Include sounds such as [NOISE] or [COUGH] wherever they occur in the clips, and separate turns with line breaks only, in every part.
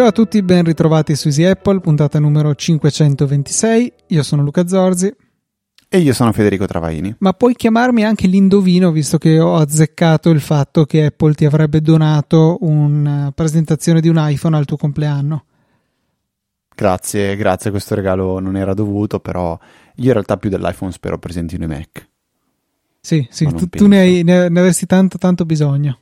Ciao a tutti, ben ritrovati su Easy Apple, puntata numero 526. Io sono Luca Zorzi.
E io sono Federico Travaini.
Ma puoi chiamarmi anche l'indovino, visto che ho azzeccato il fatto che Apple ti avrebbe donato una presentazione di un iPhone al tuo compleanno.
Grazie, grazie, questo regalo non era dovuto, però io in realtà più dell'iPhone spero presentino i Mac.
Sì, sì, tu, tu ne, hai, ne, ne avresti tanto, tanto bisogno.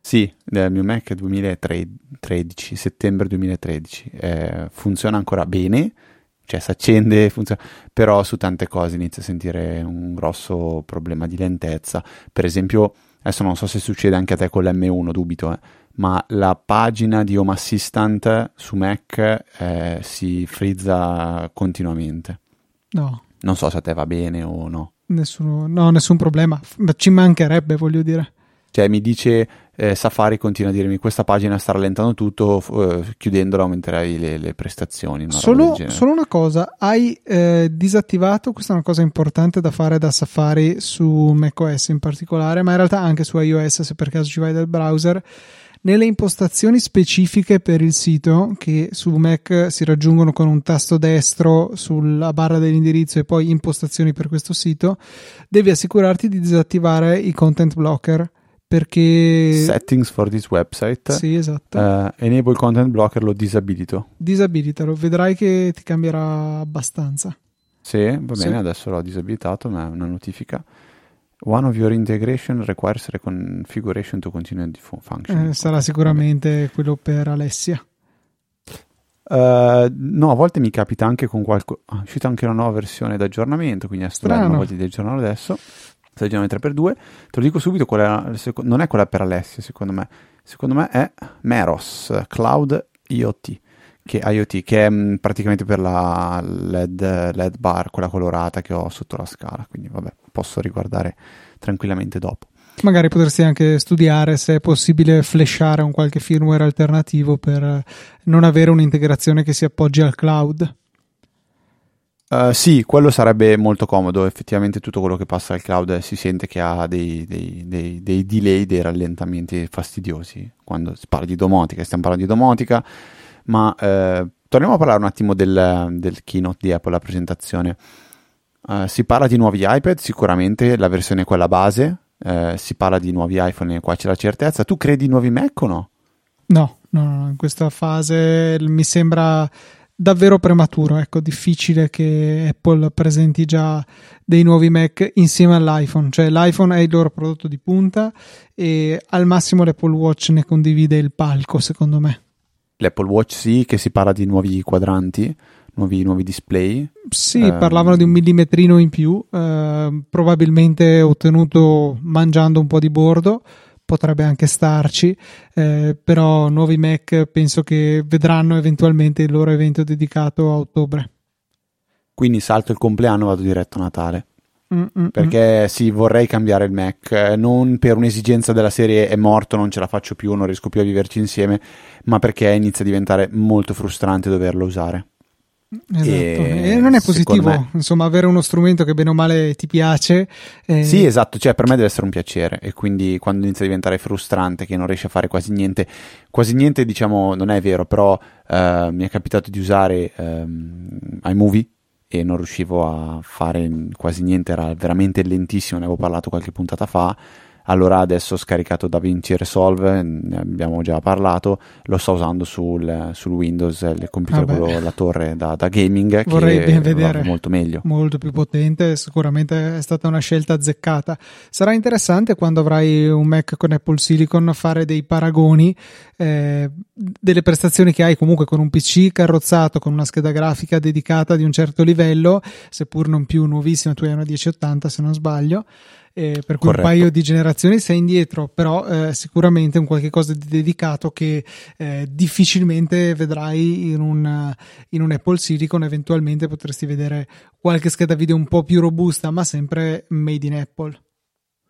Sì, il mio Mac è 2013, settembre 2013. Eh, funziona ancora bene, cioè si accende, funziona, però su tante cose inizio a sentire un grosso problema di lentezza. Per esempio, adesso non so se succede anche a te con l'M1, dubito, eh, ma la pagina di Home Assistant su Mac eh, si frizza continuamente.
No.
Non so se a te va bene o no.
Nessuno, no, nessun problema, ci mancherebbe, voglio dire.
Cioè mi dice eh, Safari continua a dirmi questa pagina sta rallentando tutto, eh, chiudendola aumenterai le, le prestazioni. Una
solo, solo, una cosa, hai eh, disattivato, questa è una cosa importante da fare da Safari su macOS in particolare, ma in realtà anche su iOS se per caso ci vai dal browser. Nelle impostazioni specifiche per il sito, che su Mac si raggiungono con un tasto destro sulla barra dell'indirizzo e poi impostazioni per questo sito, devi assicurarti di disattivare i content blocker perché
settings for this website.
Sì esatto.
Uh, enable content blocker lo disabilito.
Disabilitalo vedrai che ti cambierà abbastanza.
Sì va bene sì. adesso l'ho disabilitato ma è una notifica one of your integration requires reconfiguration to continue function
eh, sarà sicuramente quello per Alessia
Uh, no, a volte mi capita anche con qualcosa. Ah, è uscita anche una nuova versione d'aggiornamento, quindi adesso una volta di aggiornare adesso stagione 3x2. Te lo dico subito, quella, non è quella per Alessia, secondo me. Secondo me è Meros Cloud IoT, che, IoT, che è mh, praticamente per la LED, LED bar, quella colorata che ho sotto la scala. Quindi, vabbè, posso riguardare tranquillamente dopo.
Magari potresti anche studiare se è possibile flashare un qualche firmware alternativo per non avere un'integrazione che si appoggi al cloud.
Uh, sì, quello sarebbe molto comodo. Effettivamente tutto quello che passa al cloud si sente che ha dei, dei, dei, dei delay, dei rallentamenti fastidiosi quando si parla di domotica. Stiamo parlando di domotica, ma uh, torniamo a parlare un attimo del, del keynote di Apple, la presentazione. Uh, si parla di nuovi iPad, sicuramente la versione è quella base. si parla di nuovi iPhone e qua c'è la certezza. Tu credi nuovi Mac o no?
No, no, no, in questa fase mi sembra davvero prematuro, ecco, difficile che Apple presenti già dei nuovi Mac insieme all'iPhone, cioè l'iPhone è il loro prodotto di punta e al massimo l'Apple Watch ne condivide il palco, secondo me.
L'Apple Watch sì, che si parla di nuovi quadranti, nuovi, nuovi display.
Sì, eh, parlavano di un millimetrino in più, eh, probabilmente ottenuto mangiando un po' di bordo potrebbe anche starci, eh, però nuovi Mac penso che vedranno eventualmente il loro evento dedicato a ottobre.
Quindi salto il compleanno, vado diretto a Natale. Mm-mm. Perché sì, vorrei cambiare il Mac, non per un'esigenza della serie è morto, non ce la faccio più, non riesco più a viverci insieme, ma perché inizia a diventare molto frustrante doverlo usare.
Esatto. E, e non è positivo, me... insomma, avere uno strumento che bene o male ti piace.
Eh... Sì, esatto, cioè per me deve essere un piacere e quindi quando inizia a diventare frustrante che non riesci a fare quasi niente, quasi niente diciamo non è vero, però eh, mi è capitato di usare ehm, iMovie e non riuscivo a fare quasi niente, era veramente lentissimo, ne avevo parlato qualche puntata fa allora adesso ho scaricato DaVinci Resolve, ne abbiamo già parlato, lo sto usando sul, sul Windows, il computer, ah quello, la torre da, da gaming,
Vorrei che vedere.
molto meglio.
Molto più potente, sicuramente è stata una scelta azzeccata. Sarà interessante quando avrai un Mac con Apple Silicon fare dei paragoni eh, delle prestazioni che hai comunque con un PC carrozzato con una scheda grafica dedicata di un certo livello, seppur non più nuovissima, tu hai una 1080 se non sbaglio eh, per cui Corretto. un paio di generazioni sei indietro, però eh, sicuramente un qualche cosa di dedicato che eh, difficilmente vedrai in un, in un Apple Silicon, eventualmente potresti vedere qualche scheda video un po' più robusta, ma sempre made in Apple.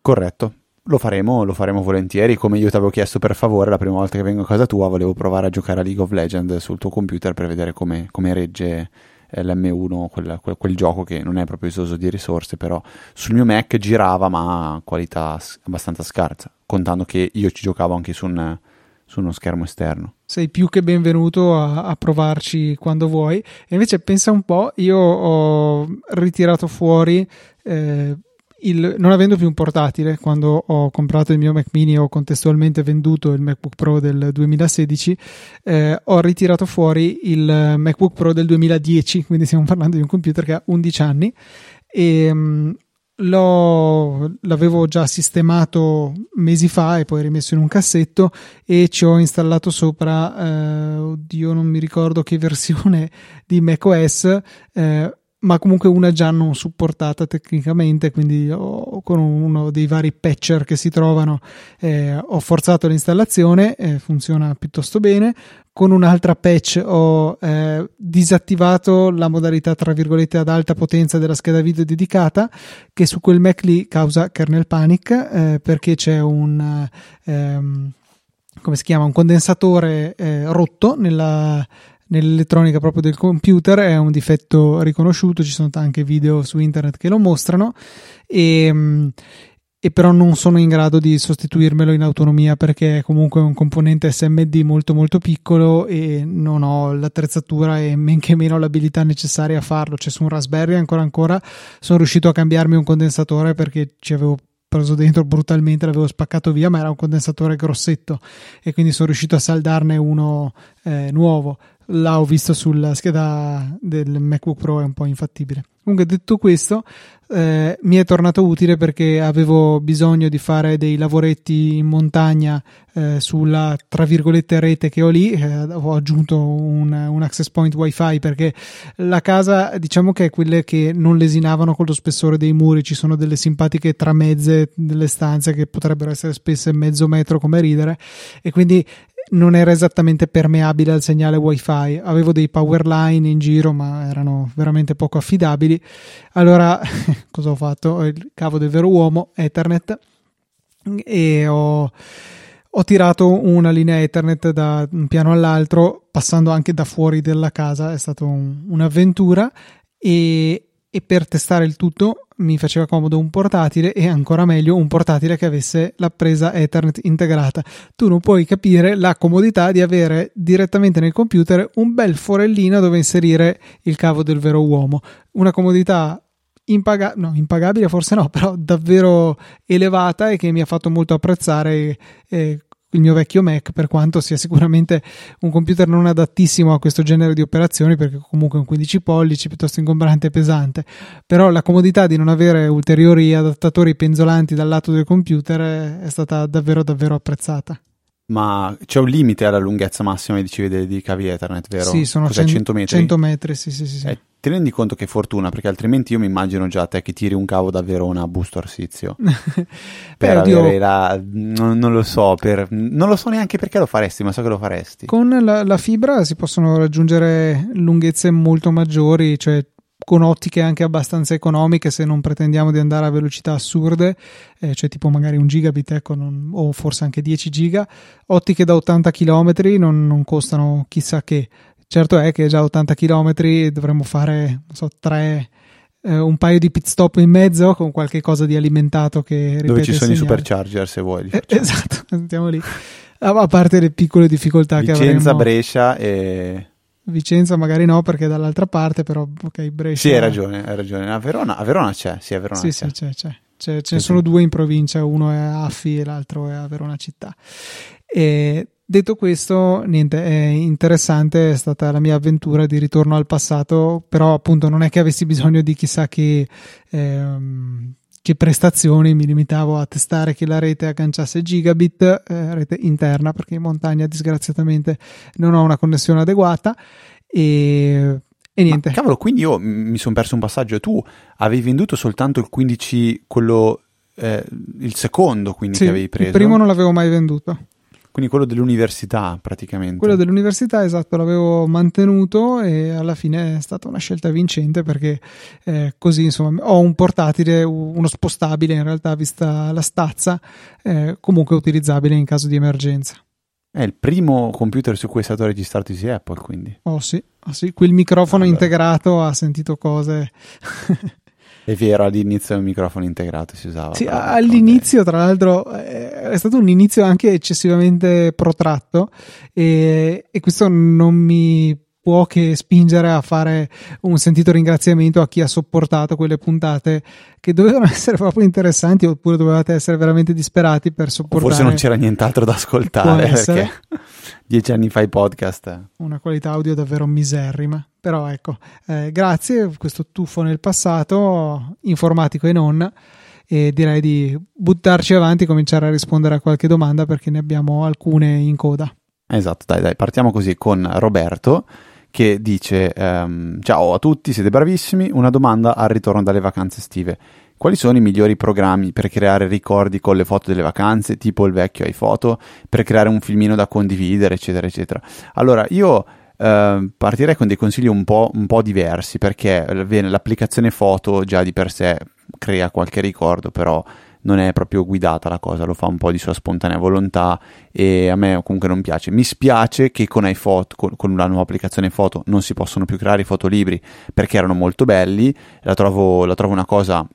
Corretto. Lo faremo, lo faremo volentieri. Come io ti avevo chiesto per favore, la prima volta che vengo a casa tua, volevo provare a giocare a League of Legends sul tuo computer per vedere come, come regge l'M1, quel, quel, quel, gioco che non è proprio esoso di risorse, però sul mio Mac girava ma a qualità abbastanza scarsa, contando che io ci giocavo anche su, un, su uno schermo esterno.
Sei più che benvenuto a, a, provarci quando vuoi. E invece pensa un po', io ho ritirato fuori... Eh, il, non avendo più un portatile, quando ho comprato il mio Mac mini ho contestualmente venduto il MacBook Pro del 2016, eh, ho ritirato fuori il MacBook Pro del 2010, quindi stiamo parlando di un computer che ha 11 anni e mh, mm, l'avevo già sistemato mesi fa e poi rimesso in un cassetto e ci ho installato sopra, eh, oddio non mi ricordo che [LAUGHS] versione di macOS, eh, ma comunque una già non supportata tecnicamente, quindi ho, con uno dei vari patcher che si trovano eh, ho forzato l'installazione, eh, funziona piuttosto bene. Con un'altra patch ho eh, disattivato la modalità tra virgolette ad alta potenza della scheda video dedicata, che su quel Mac lì causa kernel panic eh, perché c'è un ehm, come si chiama un condensatore eh, rotto nella nell'elettronica proprio del computer è un difetto riconosciuto, ci sono anche video su internet che lo mostrano e, e però non sono in grado di sostituirmelo in autonomia perché è comunque un componente SMD molto molto piccolo e non ho l'attrezzatura e men che meno l'abilità necessaria a farlo. Cioè su un Raspberry ancora ancora sono riuscito a cambiarmi un condensatore perché ci avevo preso dentro brutalmente, l'avevo spaccato via, ma era un condensatore grossetto e quindi sono riuscito a saldarne uno eh, nuovo là ho visto sulla scheda del MacBook Pro è un po' infattibile. Comunque detto questo, eh, mi è tornato utile perché avevo bisogno di fare dei lavoretti in montagna eh, sulla tra virgolette rete che ho lì. Eh, ho aggiunto un, un, access point wifi perché la casa, diciamo che è quelle che non lesinavano con lo spessore dei muri. Ci sono delle simpatiche tramezze delle stanze che potrebbero essere spesse mezzo metro come ridere, e quindi non era esattamente permeabile al segnale wifi. Avevo dei power line in giro ma erano veramente poco affidabili. Allora [LAUGHS] cosa ho fatto? Ho il cavo del vero uomo ethernet e ho, ho tirato una linea ethernet da un piano all'altro passando anche da fuori della casa. È stata un, un'avventura. E, e per testare il tutto mi faceva comodo un portatile e ancora meglio un portatile che avesse la presa Ethernet integrata. Tu non puoi capire la comodità di avere direttamente nel computer un bel forellino dove inserire il cavo del vero uomo. Una comodità Impaga- no, impagabile forse no, [LAUGHS] però davvero elevata e che mi ha fatto molto apprezzare eh, il mio vecchio Mac, per quanto sia sicuramente un computer non adattissimo a questo genere di operazioni, perché comunque un 15 pollici piuttosto ingombrante e pesante. Però la comodità di non avere ulteriori adattatori penzolanti dal lato del computer è stata davvero davvero apprezzata.
Ma c'è un limite alla lunghezza massima dicevi dei, dei cavi Ethernet, vero?
Sì, sono 100, 100 metri. 100 metri, sì, sì, sì.
Eh, ti rendi conto che fortuna, perché altrimenti io mi immagino già te che tiri un cavo davvero una busto arsizio. [LAUGHS] per Beh, avere la... Non, non, lo so, per... non lo so neanche perché lo faresti, ma so che lo faresti.
Con la, la fibra si possono raggiungere lunghezze molto maggiori, cioè con ottiche anche abbastanza economiche se non pretendiamo di andare a velocità assurde, eh, cioè tipo magari un gigabit ecco, non, o forse anche 10 giga, ottiche da 80 km non, non costano chissà che. Certo è che già 80 km dovremmo fare, non so, tre, eh, un paio di pit stop in mezzo con qualche cosa di alimentato che
Dove ci sono i supercharger se vuoi.
Eh, esatto, [LAUGHS] andiamo lì. A parte le piccole difficoltà
Vicenza,
che avremo.
Vicenza, Brescia e
Vicenza magari no perché è dall'altra parte, però ok, Brescia.
Sì, hai ragione, hai ragione. A Verona, a Verona c'è, sì, a Verona
sì,
c'è.
Sì, c'è, c'è. c'è ce ne sono due in provincia, uno è a Affi e l'altro è a Verona città. E detto questo, niente, è interessante, è stata la mia avventura di ritorno al passato, però appunto non è che avessi bisogno di chissà che ehm, che prestazioni mi limitavo a testare che la rete agganciasse gigabit, eh, rete interna perché in montagna disgraziatamente non ho una connessione adeguata e, e niente.
Ma, cavolo, quindi io mi sono perso un passaggio. Tu avevi venduto soltanto il 15, quello, eh, il secondo quindi
sì,
che avevi preso?
Il primo non l'avevo mai venduto.
Quindi quello dell'università praticamente.
Quello dell'università, esatto, l'avevo mantenuto e alla fine è stata una scelta vincente perché eh, così insomma ho un portatile, uno spostabile in realtà vista la stazza, eh, comunque utilizzabile in caso di emergenza.
È il primo computer su cui è stato registrato di Apple, quindi.
Oh sì, oh, sì. quel microfono allora. integrato ha sentito cose. [LAUGHS]
È vero, all'inizio il microfono integrato si usava.
Sì, all'inizio, tra l'altro, è stato un inizio anche eccessivamente protratto e, e questo non mi può che spingere a fare un sentito ringraziamento a chi ha sopportato quelle puntate che dovevano [LAUGHS] essere proprio interessanti oppure dovevate essere veramente disperati per sopportare.
Forse non c'era nient'altro da ascoltare perché dieci anni fa i podcast.
Una qualità audio davvero miserrima. Però ecco, eh, grazie, questo tuffo nel passato, informatico e non e direi di buttarci avanti e cominciare a rispondere a qualche domanda perché ne abbiamo alcune in coda.
Esatto, dai, dai, partiamo così con Roberto che dice um, ciao a tutti, siete bravissimi, una domanda al ritorno dalle vacanze estive. Quali sono i migliori programmi per creare ricordi con le foto delle vacanze, tipo il vecchio iPhoto, per creare un filmino da condividere, eccetera, eccetera? Allora, io Uh, partirei con dei consigli un po', un po', diversi perché l'applicazione foto già di per sé crea qualche ricordo, però non è proprio guidata la cosa, lo fa un po' di sua spontanea volontà e a me comunque non piace. Mi spiace che con iPhoto, con, con la nuova applicazione foto, non si possono più creare i fotolibri perché erano molto belli, la trovo, la trovo una cosa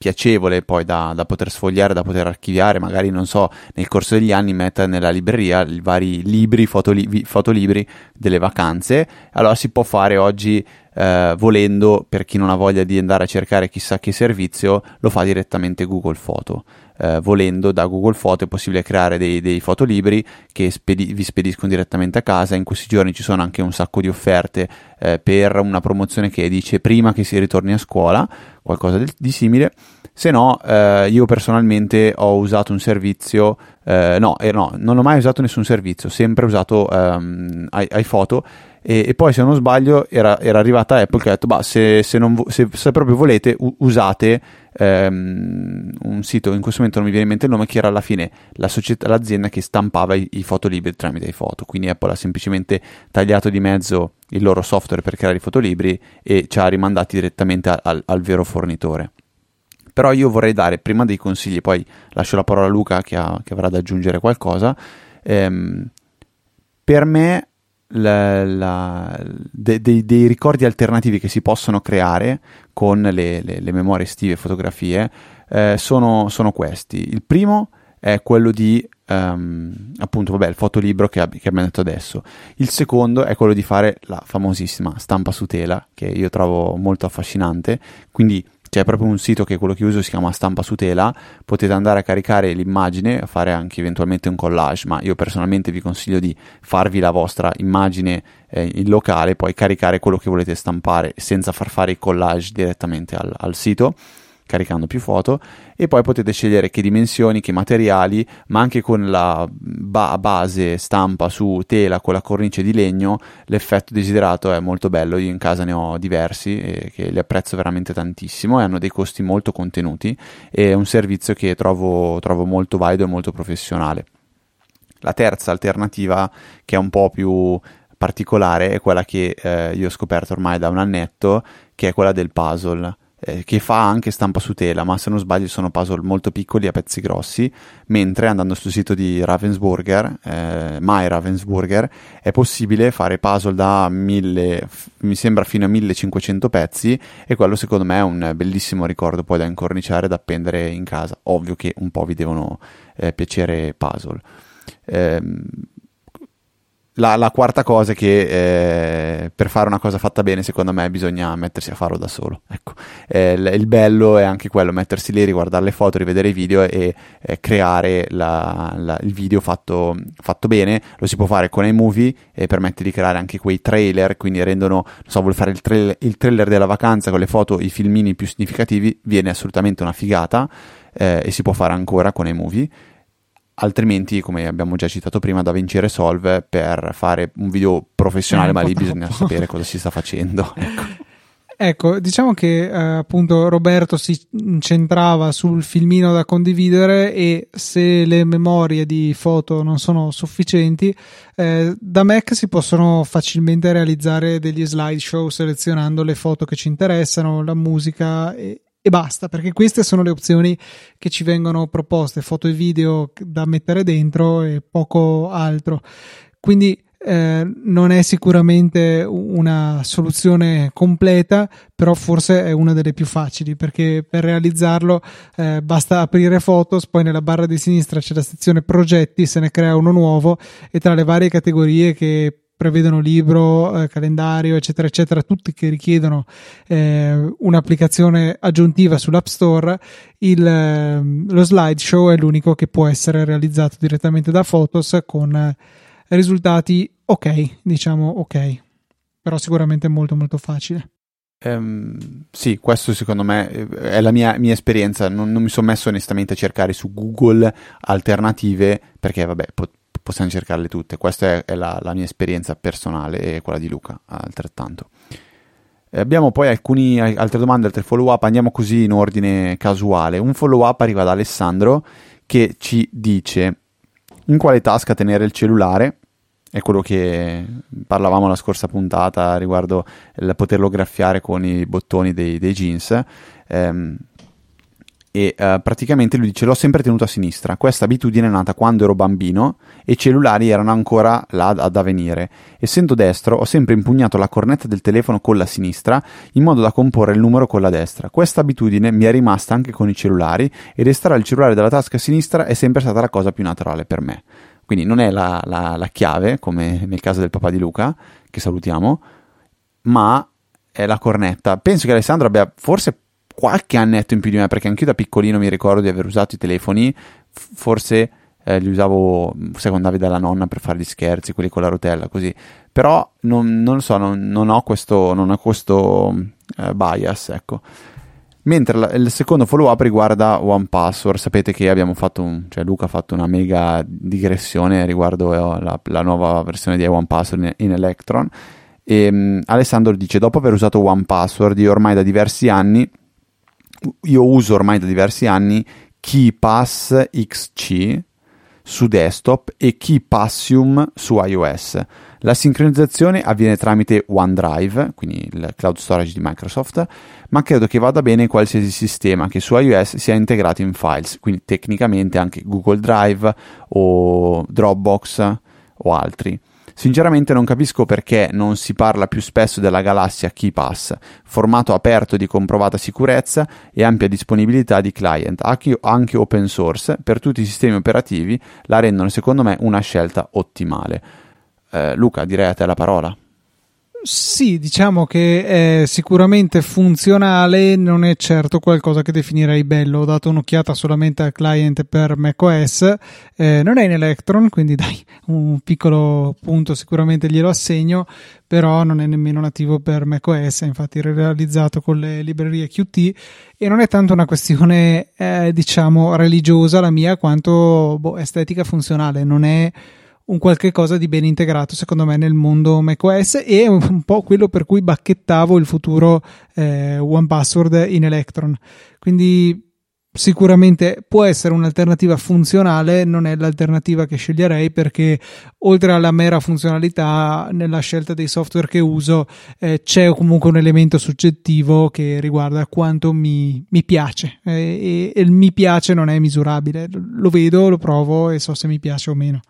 piacevole poi da, da, poter sfogliare, da poter archiviare, magari non so, nel corso degli anni mettere nella libreria i vari libri, fotoli, fotolibri delle vacanze. Allora si può fare oggi eh, volendo, per chi non ha voglia di andare a cercare chissà che servizio, lo fa direttamente Google Foto. Eh, volendo da Google Foto è possibile creare dei, dei fotolibri che spedi- vi spediscono direttamente a casa. In questi giorni ci sono anche un sacco di offerte eh, per una promozione che dice prima che si ritorni a scuola, qualcosa del, di simile. Se no, eh, io personalmente ho usato un servizio, eh, no, eh, no, non ho mai usato nessun servizio, ho sempre usato um, iPhoto e, e, poi se non sbaglio era, era, arrivata Apple che ha detto, bah, se, se, non, se, se proprio volete u- usate um, un sito, in questo momento non mi viene in mente il nome, che era alla fine la società, l'azienda che stampava i, i fotolibri tramite iPhoto, quindi Apple ha semplicemente tagliato di mezzo il loro software per creare i fotolibri e ci ha rimandati direttamente al, al vero fornitore. Però io vorrei dare prima dei consigli, poi lascio la parola a Luca che, ha, che avrà da aggiungere qualcosa. Ehm, per me la, la, de, de, dei ricordi alternativi che si possono creare con le, le, le memorie estive e fotografie eh, sono, sono, questi. Il primo è quello di um, appunto vabbè, il fotolibro che, che abbiamo detto adesso. Il secondo è quello di fare la famosissima stampa su tela che io trovo molto affascinante. Quindi c'è proprio un sito che è quello che uso, si chiama Stampa su tela, potete andare a caricare l'immagine, fare anche eventualmente un collage, ma io personalmente vi consiglio di farvi la vostra immagine eh, in locale, poi caricare quello che volete stampare senza far fare i collage direttamente al, al sito caricando più foto e poi potete scegliere che dimensioni, che materiali, ma anche con la ba- base stampa su tela con la cornice di legno, l'effetto desiderato è molto bello, io in casa ne ho diversi e che li apprezzo veramente tantissimo e hanno dei costi molto contenuti è un servizio che trovo, trovo molto valido e molto professionale. La terza alternativa, che è un po' più particolare, è quella che eh, io ho scoperto ormai da un annetto, che è quella del puzzle eh, che fa anche stampa su tela, ma se non sbaglio sono puzzle molto piccoli a pezzi grossi, mentre andando sul sito di Ravensburger, eh, My Ravensburger, è possibile fare puzzle da 1000, mi sembra fino a 1500 pezzi e quello secondo me è un bellissimo ricordo poi da incorniciare, da appendere in casa. Ovvio che un po' vi devono eh, piacere puzzle. Eh, la, la, quarta cosa è che eh, per fare una cosa fatta bene, secondo me, bisogna mettersi a farlo da solo. Ecco. Eh, il, il, bello è anche quello, mettersi lì, riguardare le foto, rivedere i video e eh, creare la, la, il video fatto, fatto, bene. Lo si può fare con iMovie e permette di creare anche quei trailer, quindi rendono, non so, vuol fare il trailer, il trailer della vacanza con le foto, i filmini più significativi, viene assolutamente una figata eh, e si può fare ancora con iMovie altrimenti, come abbiamo già citato prima, da vincere Solve per fare un video professionale, eh, ma lì troppo. bisogna sapere cosa si sta facendo. [LAUGHS] Ecco.
Ecco, diciamo che eh, appunto Roberto si incentrava sul filmino da condividere e se le memorie di foto non sono sufficienti, eh, da Mac si possono facilmente realizzare degli slideshow selezionando le foto che ci interessano, la musica e, e basta, perché queste sono le opzioni che ci vengono proposte, foto e video da mettere dentro e poco altro. Quindi eh, non è sicuramente una soluzione completa, però forse è una delle più facili perché per realizzarlo eh, basta aprire Photos, poi nella barra di sinistra c'è la sezione progetti, se ne crea uno nuovo e tra le varie categorie che prevedono libro, eh, calendario, eccetera, eccetera, tutti che richiedono eh, un'applicazione aggiuntiva sull'App Store, il, eh, lo slideshow è l'unico che può essere realizzato direttamente da Photos con risultati ok, diciamo ok, però sicuramente molto molto facile.
Um, sì, questo secondo me eh, è la mia, mia esperienza. Non, non, mi sono messo onestamente a cercare su Google alternative perché, vabbè, po- possiamo cercarle tutte. Questa è, è la, la, mia esperienza personale e quella di Luca, altrettanto. E abbiamo poi alcune altre domande, altri follow up. Andiamo così in ordine casuale. Un follow up arriva da Alessandro che ci dice in quale tasca tenere il cellulare è quello che parlavamo la scorsa puntata riguardo il poterlo graffiare con i bottoni dei, dei jeans. Ehm, e uh, praticamente lui dice l'ho sempre tenuto a sinistra. Questa abitudine è nata quando ero bambino e i cellulari erano ancora là ad avvenire essendo destro ho sempre impugnato la cornetta del telefono con la sinistra in modo da comporre il numero con la destra. Questa abitudine mi è rimasta anche con i cellulari ed estrarre il cellulare dalla tasca sinistra è sempre stata la cosa più naturale per me. Quindi non è la, la, la chiave, come nel caso del papà di Luca, che salutiamo, ma è la cornetta. Penso che Alessandro abbia forse qualche annetto in più di me, perché anch'io da piccolino mi ricordo di aver usato i telefoni, forse eh, li usavo, secondavi dalla nonna per fare gli scherzi, quelli con la rotella, così. Però non, non lo so, non, non, ho questo, non ho questo eh, bias, ecco. Mentre la, il secondo follow up riguarda One Password. Sapete che abbiamo fatto un, cioè Luca ha fatto una mega digressione riguardo eh, la, la nuova versione di One Password in, in Electron. E um, Alessandro dice: Dopo aver usato One Password, io ormai da diversi anni, io uso ormai da diversi anni KeyPass XC su desktop e KeyPassium su iOS. La sincronizzazione avviene tramite OneDrive, quindi il cloud storage di Microsoft, ma credo che vada bene in qualsiasi sistema che su iOS sia integrato in files, quindi tecnicamente anche Google Drive o Dropbox o altri. Sinceramente non capisco perché non si parla più spesso della galassia KeyPass, formato aperto di comprovata sicurezza e ampia disponibilità di client, anche open source, per tutti i sistemi operativi, la rendono secondo me una scelta ottimale. Eh, Luca, direi a te la parola.
Sì, diciamo che è sicuramente funzionale, non è certo qualcosa che definirei bello. Ho dato un'occhiata solamente al client per macOS, eh, non è in Electron, quindi dai, un piccolo punto sicuramente glielo assegno, però non è nemmeno nativo per macOS, infatti è realizzato con le librerie Qt e non è tanto una questione, eh, diciamo, religiosa la mia, quanto boh, estetica funzionale, non è un qualche cosa di ben integrato secondo me nel mondo macOS e un po' quello per cui bacchettavo il futuro eh, One Password in Electron. Quindi sicuramente può essere un'alternativa funzionale non è l'alternativa che sceglierei perché oltre alla mera funzionalità nella scelta dei software che uso eh, c'è comunque un elemento soggettivo che riguarda quanto mi, mi piace eh, e, e il mi piace non è misurabile. Lo vedo, lo provo e so se mi piace o meno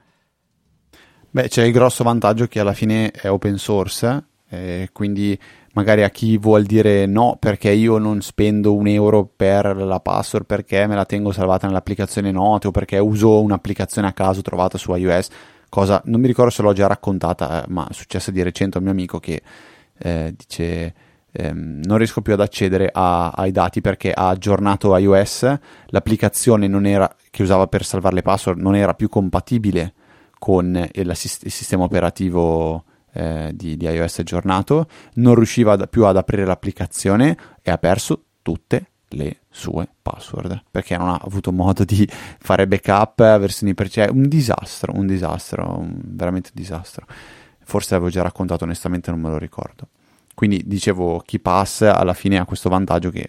Beh, c'è il grosso vantaggio che alla fine è open source, eh, quindi magari a chi vuol dire no perché io non spendo un euro per la password perché me la tengo salvata nell'applicazione Note o perché uso un'applicazione a caso trovata su iOS, cosa non mi ricordo se l'ho già raccontata, eh, ma è successa di recente a un mio amico che eh, dice ehm, non riesco più ad accedere a, ai dati perché ha aggiornato iOS, l'applicazione era, che usava per salvare le password non era più compatibile con il, il sistema operativo eh, di, di, iOS aggiornato, non riusciva ad, più ad aprire l'applicazione e ha perso tutte le sue password perché non ha avuto modo di fare backup, versioni per cioè, un disastro, un disastro, un, veramente un disastro. Forse l'avevo già raccontato, onestamente non me lo ricordo. Quindi dicevo, chi passa alla fine ha questo vantaggio che,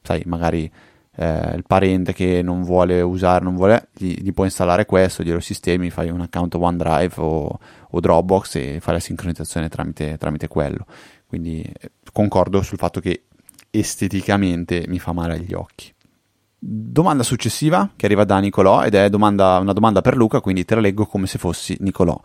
sai, magari eh, il parente che non vuole usare, non vuole, gli, gli può installare questo, glielo sistemi, fai un account OneDrive o, o Dropbox e fai la sincronizzazione tramite, tramite quello. Quindi eh, concordo sul fatto che esteticamente mi fa male agli occhi. Domanda successiva che arriva da Nicolò ed è domanda, una domanda per Luca, quindi te la leggo come se fossi Nicolò.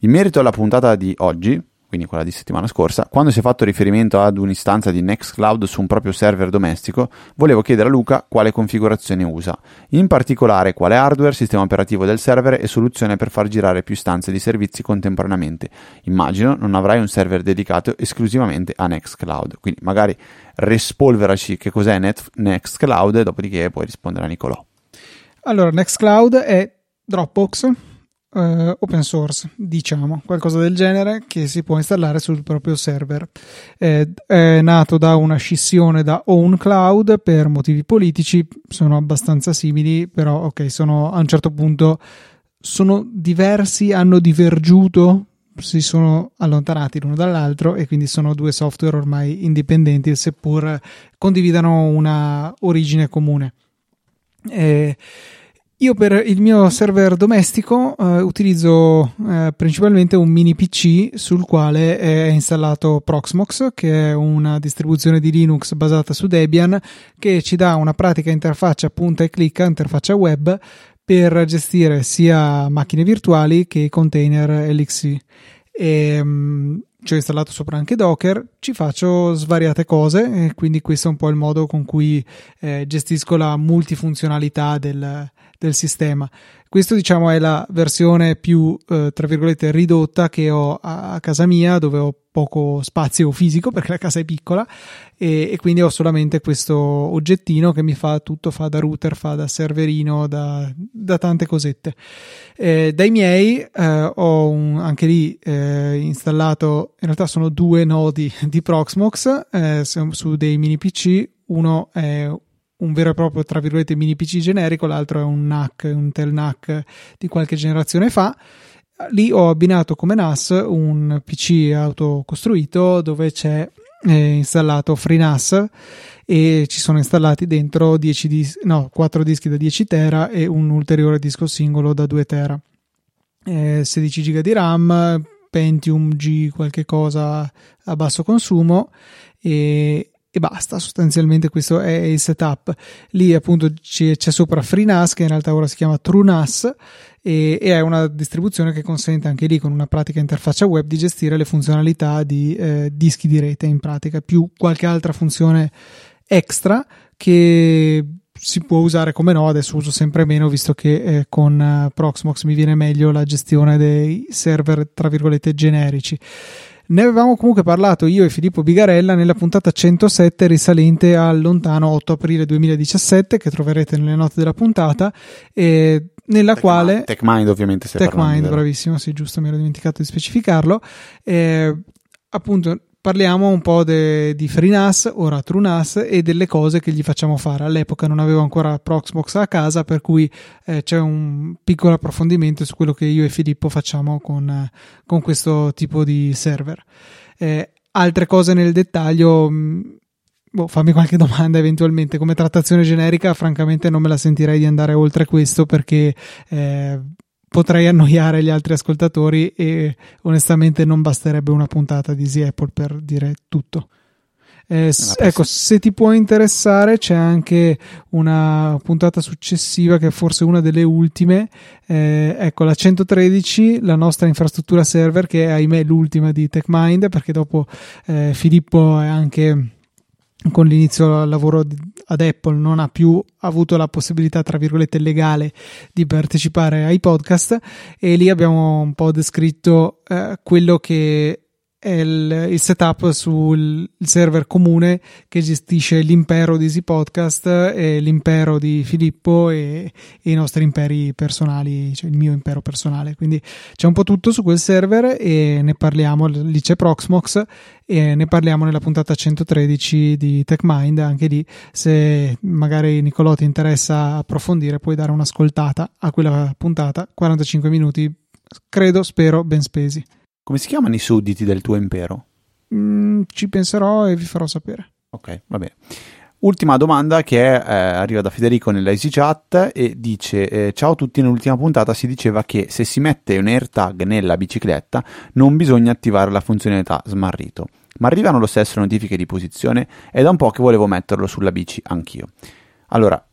In merito alla puntata di oggi, quindi quella di settimana scorsa, quando si è fatto riferimento ad un'istanza di Nextcloud su un proprio server domestico, volevo chiedere a Luca quale configurazione usa, in particolare quale hardware, sistema operativo del server e soluzione per far girare più istanze di servizi contemporaneamente. Immagino non avrai un server dedicato esclusivamente a Nextcloud, quindi magari rispolveraci che cos'è Net- Nextcloud, dopodiché puoi rispondere a Nicolò.
Allora, Nextcloud è Dropbox Uh, open source, diciamo, qualcosa del genere che si può installare sul proprio server. È, è, nato da una scissione da OwnCloud per motivi politici, sono abbastanza simili, però ok, sono a un certo punto sono diversi, hanno divergiuto, si sono allontanati l'uno dall'altro e quindi sono due software ormai indipendenti, seppur condividano una origine comune. E, io per il mio server domestico eh, utilizzo eh, principalmente un mini PC sul quale è installato Proxmox, che è una distribuzione di Linux basata su Debian, che ci dà una pratica interfaccia punta e clicca, interfaccia web, per gestire sia macchine virtuali che container LXC. E, um, ci ho installato sopra anche Docker, ci faccio svariate cose e quindi questo è un po' il modo con cui eh, gestisco la multifunzionalità del, del sistema. Questo diciamo è la versione più eh, tra virgolette ridotta che ho a, casa mia dove ho poco spazio fisico [LAUGHS] perché la casa è piccola e, e, quindi ho solamente questo oggettino che mi fa tutto, fa da router, fa da serverino, da, da tante cosette. Eh, dai miei eh, ho un, anche lì eh, installato, in realtà sono due nodi [LAUGHS] di Proxmox eh, su dei mini PC, uno è un vero e proprio, tra virgolette, mini PC generico, l'altro è un NAC, un Tel NAC di qualche generazione fa. Lì ho abbinato come NAS un PC autocostruito dove c'è eh, installato FreeNAS e ci sono installati dentro 10 dis- no, 4 dischi da 10 tera e un ulteriore disco singolo da 2 tera. Eh, 16 GB di RAM, Pentium G, qualche cosa a basso consumo e, e basta, sostanzialmente questo è il setup. Lì appunto c'è, c'è sopra FreeNAS che in realtà ora si chiama TrueNAS e, e, è una distribuzione che consente anche lì con una pratica interfaccia web di gestire le funzionalità di eh, dischi di rete in pratica, più qualche altra funzione extra che si può usare come no, adesso uso sempre meno visto che eh, con eh, Proxmox mi viene meglio la gestione dei server tra virgolette generici. Ne avevamo comunque parlato io e Filippo Bigarella nella puntata 107 risalente al lontano 8 aprile 2017 che troverete nelle note della puntata e nella
Tech
quale
Mind, TechMind ovviamente
TechMind, bravissimo, sì giusto, mi ero dimenticato di specificarlo. Eh, appunto parliamo un po' de, di FreeNAS, ora TrueNAS e delle cose che gli facciamo fare. All'epoca non avevo ancora Proxmox a casa, per cui eh, c'è un piccolo approfondimento su quello che io e Filippo facciamo con, eh, con questo tipo di server. Eh, altre cose nel dettaglio. Mm, boh, fammi qualche domanda eventualmente. Come trattazione generica, francamente, non me la sentirei di andare oltre questo perché eh, potrei annoiare gli altri ascoltatori e onestamente non basterebbe una puntata di Easy Apple per dire tutto. Eh, ecco, se ti può interessare, c'è anche una puntata successiva che è forse una delle ultime. Eh, ecco, la 113, la nostra infrastruttura server, che è ahimè l'ultima di TechMind, perché dopo eh, Filippo è anche con l'inizio del lavoro ad Apple non ha più avuto la possibilità, tra virgolette, legale di partecipare ai podcast e lì abbiamo un po' descritto eh, quello che il, il, setup sul server comune che gestisce l'impero di Easy Podcast e l'impero di Filippo e, e, i nostri imperi personali, cioè il mio impero personale. Quindi c'è un po' tutto su quel server e ne parliamo, lì c'è Proxmox e ne parliamo nella puntata 113 di TechMind, anche lì se magari Nicolò ti interessa approfondire puoi dare un'ascoltata a quella puntata, 45 minuti, credo, spero, ben spesi.
Come si chiamano i sudditi del tuo impero?
Mm, ci penserò e vi farò sapere.
Ok, va bene. Ultima domanda che eh, arriva da Federico nell'Easy Chat e dice: eh, Ciao a tutti, nell'ultima puntata si diceva che se si mette un AirTag nella bicicletta non bisogna attivare la funzionalità smarrito. ma arrivano lo stesso notifiche di posizione e da un po' che volevo metterlo sulla bici anch'io. Allora,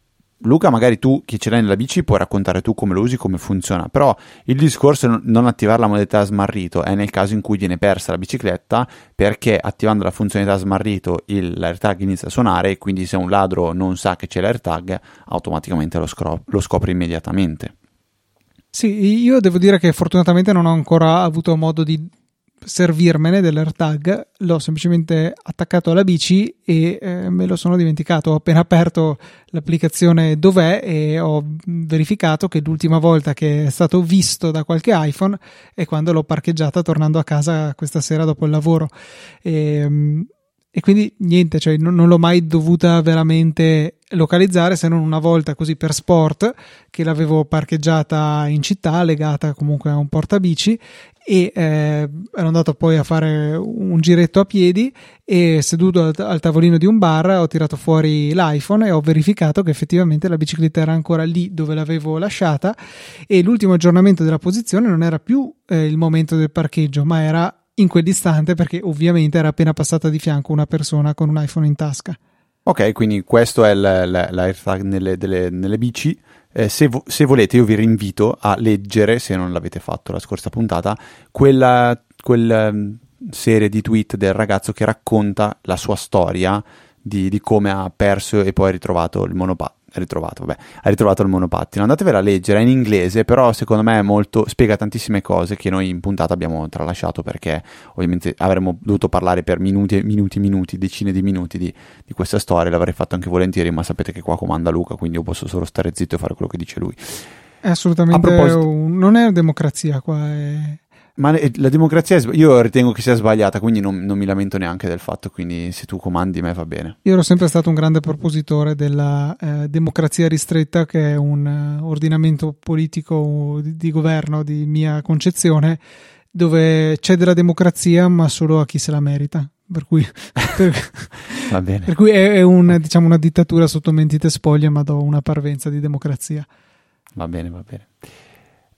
Luca, magari tu che ce l'hai nella bici puoi raccontare tu come lo usi, come funziona, però il discorso è non attivare la modalità smarrito è nel caso in cui viene persa la bicicletta perché attivando la funzionalità smarrito il, l'AirTag inizia a suonare e quindi se un ladro non sa che c'è l'AirTag automaticamente lo, scro- lo scopre immediatamente.
Sì, io devo dire che fortunatamente non ho ancora avuto modo di servirmene dell'AirTag, l'ho semplicemente attaccato alla bici e eh, me lo sono dimenticato. Ho appena aperto l'applicazione Dov'è e ho verificato che l'ultima volta che è stato visto da qualche iPhone è quando l'ho parcheggiata tornando a casa questa sera dopo il lavoro. E, ehm, e quindi niente, cioè non, non, l'ho mai dovuta veramente localizzare se non una volta così per sport che l'avevo parcheggiata in città legata comunque a un portabici e eh, ero andato poi a fare un giretto a piedi e seduto al, al, tavolino di un bar ho tirato fuori l'iPhone e ho verificato che effettivamente la bicicletta era ancora lì dove l'avevo lasciata e l'ultimo aggiornamento della posizione non era più eh, il momento del parcheggio ma era in quell'istante perché ovviamente era appena passata di fianco una persona con un iPhone in tasca.
Ok, quindi questo è l'AirTag nelle, delle, nelle bici. Eh, se, vo- se, volete, io vi rinvito a leggere, se non l'avete fatto la scorsa puntata, quella, quella um, serie di tweet del ragazzo che racconta la sua storia di, di come ha perso e poi ritrovato il monopattino ritrovato, vabbè, ha ritrovato il monopattino. Andatevela a leggere, è in inglese, però secondo me è molto, spiega tantissime cose che noi in puntata abbiamo tralasciato perché ovviamente avremmo dovuto parlare per minuti e minuti e minuti, decine di minuti di, di, questa storia, l'avrei fatto anche volentieri, ma sapete che qua comanda Luca, quindi io posso solo stare zitto e fare quello che dice lui.
È assolutamente, non è democrazia qua, è
ma la democrazia io ritengo che sia sbagliata, quindi non, non, mi lamento neanche del fatto, quindi se tu comandi me va bene.
Io ero sempre stato un grande propositore della eh, democrazia ristretta, che è un uh, ordinamento politico di, di, governo di mia concezione, dove c'è della democrazia, ma solo a chi se la merita. Per cui, [LAUGHS] per,
va bene.
per cui è, è un, diciamo, una dittatura sotto mentite spoglie, ma do una parvenza di democrazia.
Va bene, va bene.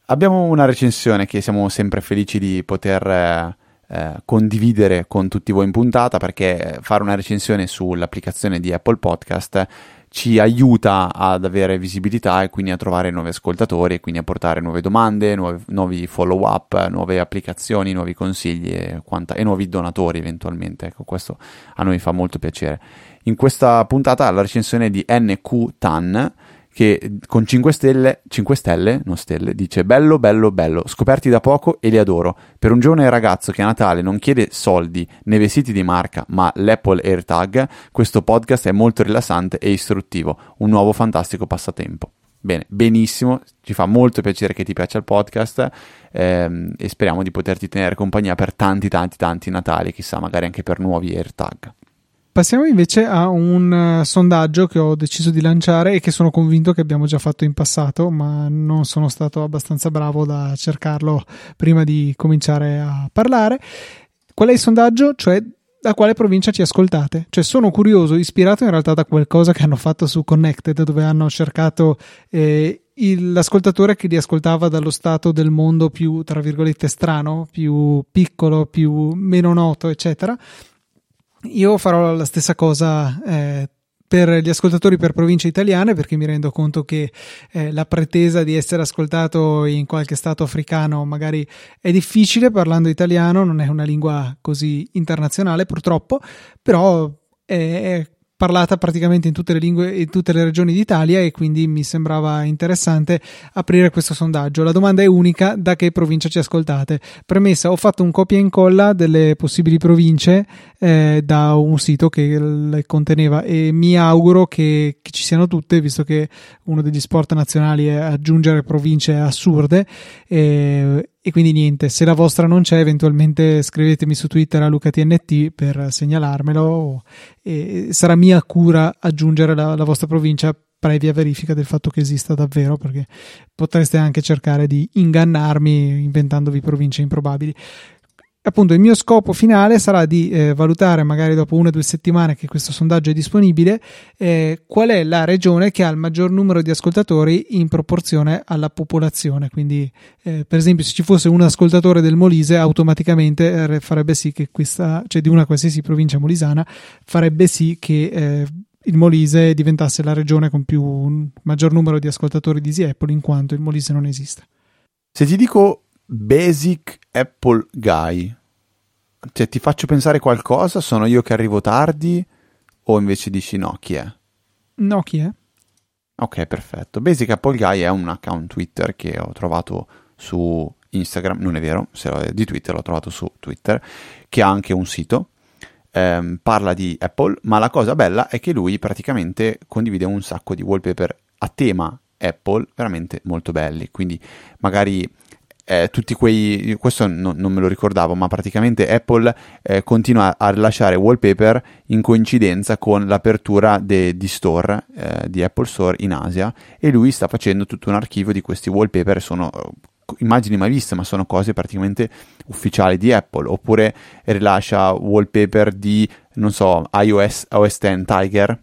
Abbiamo una recensione che siamo sempre felici di poter eh, eh, condividere con tutti voi in puntata perché fare una recensione sull'applicazione di Apple Podcast ci aiuta ad avere visibilità e quindi a trovare nuovi ascoltatori e quindi a portare nuove domande, nuovi, nuovi follow up, nuove applicazioni, nuovi consigli e, quanta, e, nuovi donatori eventualmente. Ecco, questo a noi fa molto piacere. In questa puntata la recensione di NQ Tan che con 5 stelle, 5 stelle, non stelle, dice bello, bello, bello, scoperti da poco e li adoro. Per un giovane ragazzo che a Natale non chiede soldi né vestiti di marca, ma l'Apple AirTag, questo podcast è molto rilassante e istruttivo, un nuovo fantastico passatempo. Bene, benissimo, ci fa molto piacere che ti piaccia il podcast ehm, e speriamo di poterti tenere compagnia per tanti, tanti, tanti Natali, chissà, magari anche per nuovi AirTag.
Passiamo invece a un uh, sondaggio che ho deciso di lanciare e che sono convinto che abbiamo già fatto in passato, ma non sono stato abbastanza bravo da cercarlo prima di cominciare a parlare. Qual è il sondaggio? Cioè da quale provincia ci ascoltate. Cioè, sono curioso, ispirato in realtà da qualcosa che hanno fatto su Connected, dove hanno cercato eh, il, l'ascoltatore che li ascoltava dallo stato del mondo più, tra virgolette, strano, più piccolo, più meno noto, eccetera. Io farò la stessa cosa eh, per gli ascoltatori per province italiane perché mi rendo conto che eh, la pretesa di essere ascoltato in qualche stato africano magari è difficile parlando italiano, non è una lingua così internazionale purtroppo, però è, parlata praticamente in tutte le lingue e tutte le regioni d'Italia e quindi mi sembrava interessante aprire questo sondaggio. La domanda è unica, da che provincia ci ascoltate? Premessa, ho fatto un copia e incolla delle possibili province eh, da un sito che le conteneva e mi auguro che, che ci siano tutte, visto che uno degli sport nazionali è aggiungere province assurde. Eh, e quindi niente, se la vostra non c'è, eventualmente scrivetemi su Twitter a LucaTNT per segnalarmelo e sarà mia cura aggiungere la, la vostra provincia previa verifica del fatto che esista davvero, perché potreste anche cercare di ingannarmi inventandovi province improbabili. Appunto il mio scopo finale sarà di eh, valutare magari dopo una o due settimane che questo sondaggio è disponibile eh, qual è la regione che ha il maggior numero di ascoltatori in proporzione alla popolazione. Quindi eh, per esempio se ci fosse un ascoltatore del Molise automaticamente eh, farebbe sì che questa cioè di una qualsiasi provincia molisana farebbe sì che eh, il Molise diventasse la regione con più un maggior numero di ascoltatori di Easy Apple in quanto il Molise non esiste.
Se ti dico Basic Apple Guy. Cioè, ti faccio pensare qualcosa? Sono io che arrivo tardi? O invece dici no, chi è?
No, chi è?
Ok, perfetto. Basic Apple Guy è un account Twitter che ho trovato su Instagram, non è vero, se è di Twitter l'ho trovato su Twitter, che ha anche un sito. Ehm, parla di Apple, ma la cosa bella è che lui praticamente condivide un sacco di wallpaper a tema Apple veramente molto belli. Quindi magari eh, tutti quei. Questo no, non me lo ricordavo, ma praticamente Apple eh, continua a rilasciare wallpaper in coincidenza con l'apertura de, di store eh, di Apple Store in Asia e lui sta facendo tutto un archivio di questi wallpaper. Sono eh, immagini mai viste, ma sono cose praticamente ufficiali di Apple. Oppure rilascia wallpaper di, non so, iOS OS X Tiger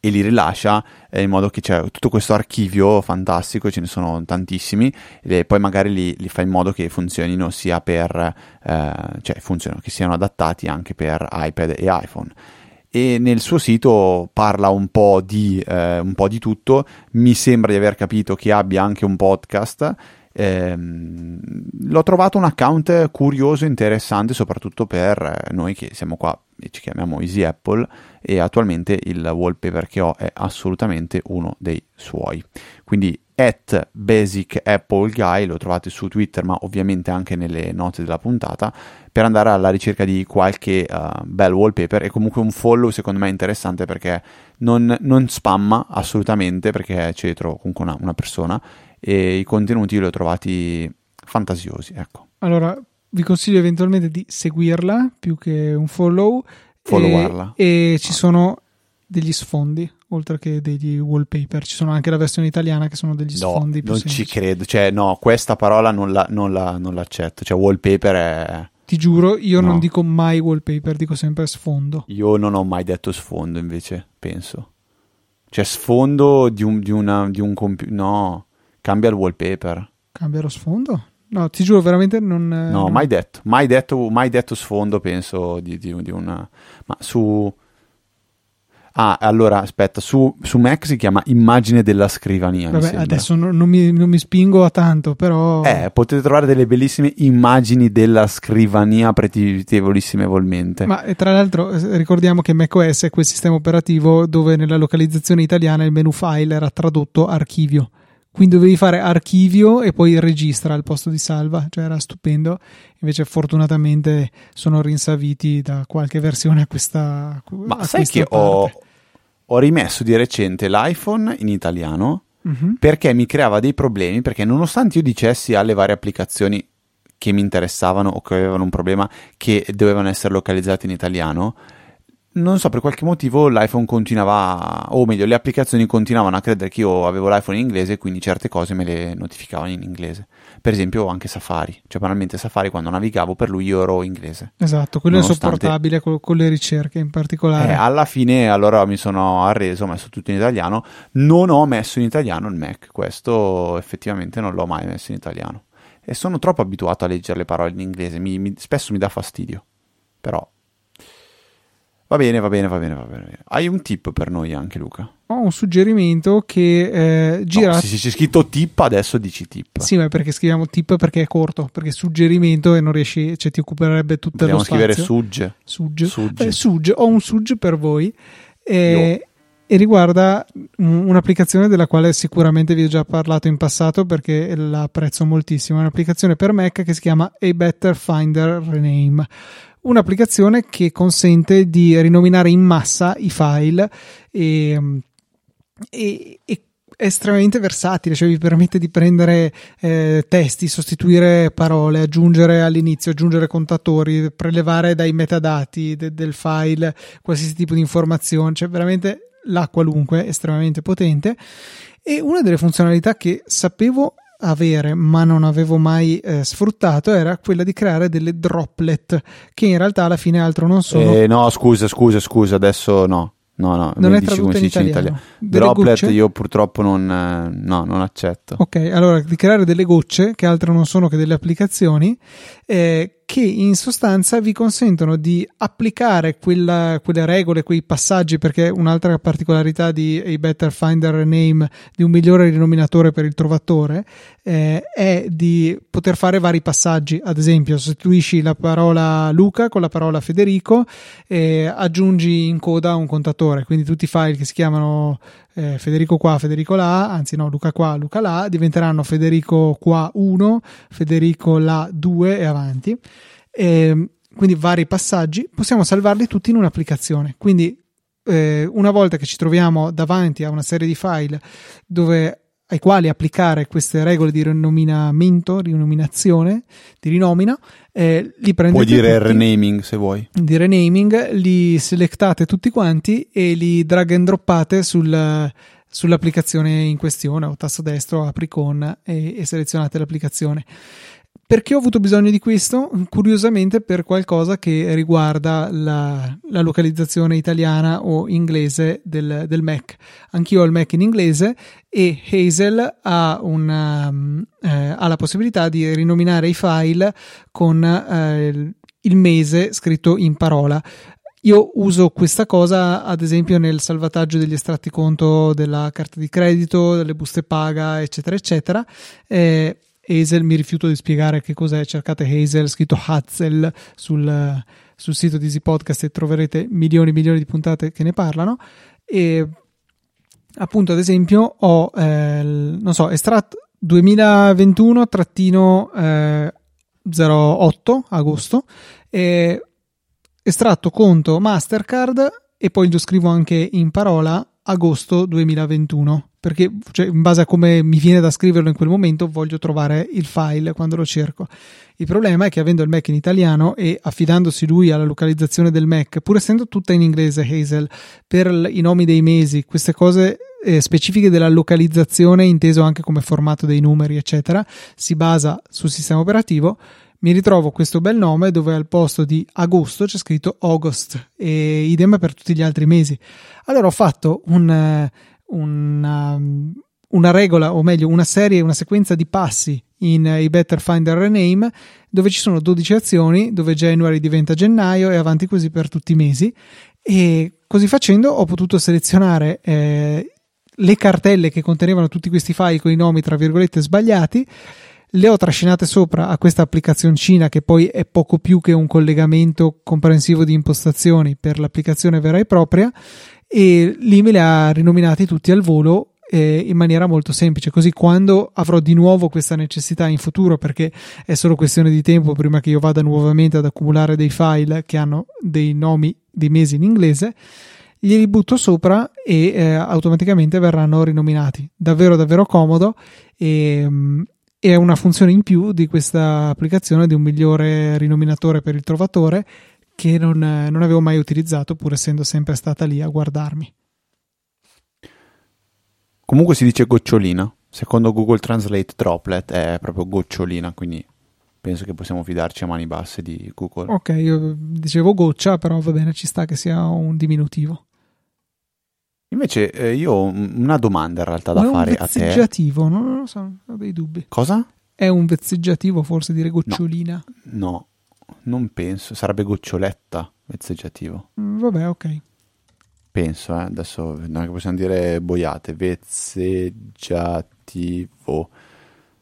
e li rilascia eh, in modo che c'è tutto questo archivio fantastico, ce ne sono tantissimi, e poi magari li, li fa in modo che funzionino sia per, eh, cioè funzionino, che siano adattati anche per iPad e iPhone. E nel suo sito parla un po, di, eh, un po' di tutto, mi sembra di aver capito che abbia anche un podcast. Ehm, l'ho trovato un account curioso interessante, soprattutto per eh, noi che siamo qua e ci chiamiamo Easy Apple e attualmente il wallpaper che ho è assolutamente uno dei suoi. Quindi at Basic Apple Guy lo trovate su Twitter ma ovviamente anche nelle note della puntata per andare alla ricerca di qualche uh, bel wallpaper e comunque un follow secondo me interessante perché non, non spamma assolutamente perché c'è dietro comunque una, una persona e i contenuti li ho trovati fantasiosi ecco.
Allora vi consiglio eventualmente di seguirla più che un follow.
Followarla.
E, e ci sono degli sfondi oltre che degli wallpaper. Ci sono anche la versione italiana che sono degli
no,
sfondi più
non
semplici.
ci credo. Cioè, no, questa parola non, la, non, la, non l'accetto. Cioè, wallpaper è.
Ti giuro, io
No.
non dico mai wallpaper, dico sempre sfondo.
Io non ho mai detto sfondo, invece, penso. Cioè, sfondo di un, di una, di un computer. No, cambia il wallpaper.
Cambia lo sfondo? No, ti giuro, veramente non. eh,
No,
non-
mai detto. Mai detto, mai detto sfondo, penso, di, di, di una... Ma su... Ah, allora, aspetta, su, su Mac si chiama immagine della scrivania,
Vabbè, adesso non, non mi, non mi spingo a tanto, però.
Eh, potete trovare delle bellissime immagini della scrivania pretendevolissimevolmente.
Ma eh, tra l'altro eh, ricordiamo che macOS è quel sistema operativo dove nella localizzazione italiana il menu file era tradotto archivio. Quindi dovevi fare archivio e poi registra al posto di salva, cioè era stupendo. Invece fortunatamente sono rinsaviti da qualche versione a questa
Ma
a
sai
questa
che ho, ho rimesso di recente l'iPhone in italiano
Mhm.
perché mi creava dei problemi, perché nonostante io dicessi alle varie applicazioni che mi interessavano o che avevano un problema che dovevano essere localizzate in italiano, non so per qualche motivo l'iPhone continuava, o meglio, le applicazioni continuavano a credere che io avevo l'iPhone in inglese e quindi certe cose me le notificavano in inglese. Per esempio anche Safari, cioè banalmente Safari quando navigavo per lui io ero inglese.
Esatto, quello
Nonostante-
è insopportabile con, con le ricerche in particolare.
Eh, alla fine allora mi sono arreso, ho messo tutto in italiano, non ho messo in italiano il Mac, questo effettivamente non l'ho mai messo in italiano e sono troppo abituato a leggere le parole in inglese, mi- mi- spesso mi dà fastidio, però va bene, va bene, va bene, va bene. Hai un tip per noi anche Luca?
Ho un suggerimento che eh, gira.
No, se c'è scritto tip adesso dici tip.
Sì, ma perché scriviamo tip perché è corto, perché suggerimento e non riesci, cioè ti occuperebbe tutto
Dobbiamo
lo
scrivere
spazio.
sugge.
Sugge.
Sugge.
Eh, sugge. Ho un sugge per voi eh, e riguarda un- un'applicazione della quale sicuramente vi ho già parlato in passato perché la apprezzo moltissimo. È un'applicazione per Mac che si chiama A Better Finder Rename. Un'applicazione che consente di rinominare in massa i file e, e- e è estremamente versatile, cioè vi permette di prendere eh, testi, sostituire parole, aggiungere all'inizio, aggiungere contatori, prelevare dai metadati de- del file qualsiasi tipo di informazione, cioè veramente la qualunque, estremamente potente. E una delle funzionalità che sapevo avere ma non avevo mai eh, sfruttato era quella di creare delle droplet che in realtà alla fine altro non sono.
Eh, no, scusa, scusa, scusa, adesso no. No, no,
non è tradotto in italiano. in italiano.
Droplet gocce? io purtroppo non, eh, no, non accetto.
Ok, allora di creare delle gocce che altro non sono che delle applicazioni eh, che in sostanza vi consentono di applicare quella, quelle regole, quei passaggi, perché un'altra particolarità di A Better Finder Name, di un migliore rinominatore per il trovatore, eh, è di poter fare vari passaggi. Ad esempio, sostituisci la parola Luca con la parola Federico e aggiungi in coda un contatore, quindi tutti i file che si chiamano eh, Federico qua, Federico là, anzi no, Luca qua, Luca là, diventeranno Federico qua 1, Federico là 2 e avanti. E, quindi vari passaggi, possiamo salvarli tutti in un'applicazione. Quindi eh, una volta che ci troviamo davanti a una serie di file dove ai quali applicare queste regole di rinominamento, rinominazione, di rinomina, eh, li prendete
Puoi dire
tutti,
renaming se vuoi.
Di renaming, li selectate tutti quanti e li drag and droppate sul, sull'applicazione in questione o tasto destro, apri con e, e selezionate l'applicazione. Perché ho avuto bisogno di questo? Curiosamente per qualcosa che riguarda la, la localizzazione italiana o inglese del, del, Mac. Anch'io ho il Mac in inglese e Hazel ha, una, eh, ha la possibilità di rinominare i file con eh, il mese scritto in parola. Io uso questa cosa ad esempio nel salvataggio degli estratti conto della carta di credito, delle buste paga, eccetera, eccetera. Eh, Hazel, mi rifiuto di spiegare che cos'è, cercate Hazel, scritto Hazel sul, sul sito di Easy Podcast e troverete milioni e milioni di puntate che ne parlano. E appunto, ad esempio, ho, eh, non so, estratto 2021-08 eh, agosto, e estratto conto Mastercard e poi lo scrivo anche in parola agosto 2021 perché cioè, in base a come mi viene da scriverlo in quel momento voglio trovare il file quando lo cerco. Il problema è che avendo il Mac in italiano e affidandosi lui alla localizzazione del Mac, pur essendo tutta in inglese Hazel, per i nomi dei mesi, queste cose eh, specifiche della localizzazione, inteso anche come formato dei numeri, eccetera, si basa sul sistema operativo mi ritrovo questo bel nome dove al posto di agosto c'è scritto August e idem per tutti gli altri mesi. Allora ho fatto un, eh, una, um, una regola, o meglio, una serie, una sequenza di passi in i Better Finder Rename dove ci sono 12 azioni, dove January diventa gennaio e avanti così per tutti i mesi. E così facendo ho potuto selezionare eh, le cartelle che contenevano tutti questi file con i nomi tra virgolette sbagliati le ho trascinate sopra a questa applicazioncina che poi è poco più che un collegamento comprensivo di impostazioni per l'applicazione vera e propria e lì me li ha rinominati tutti al volo eh, in maniera molto semplice. Così quando avrò di nuovo questa necessità in futuro perché è solo questione di tempo prima che io vada nuovamente ad accumulare dei file che hanno dei nomi di mesi in inglese glieli butto sopra e eh, automaticamente verranno rinominati. Davvero davvero comodo e, è una funzione in più di questa applicazione di un migliore rinominatore per il trovatore che non, non avevo mai utilizzato pur essendo sempre stata lì a guardarmi.
Comunque si dice gocciolina. Secondo Google Translate Droplet è proprio gocciolina, quindi penso che possiamo fidarci a mani basse di Google.
Ok, io dicevo goccia, però va bene, ci sta che sia un diminutivo.
Invece eh, io ho una domanda in realtà da fare a te.
È un vezzeggiativo, non lo so, ho dei dubbi.
Cosa?
È un vezzeggiativo forse dire gocciolina?
No, no non penso, sarebbe goccioletta vezzeggiativo.
Mm, vabbè, ok.
Penso, eh, adesso non è che possiamo dire boiate, vezzeggiativo.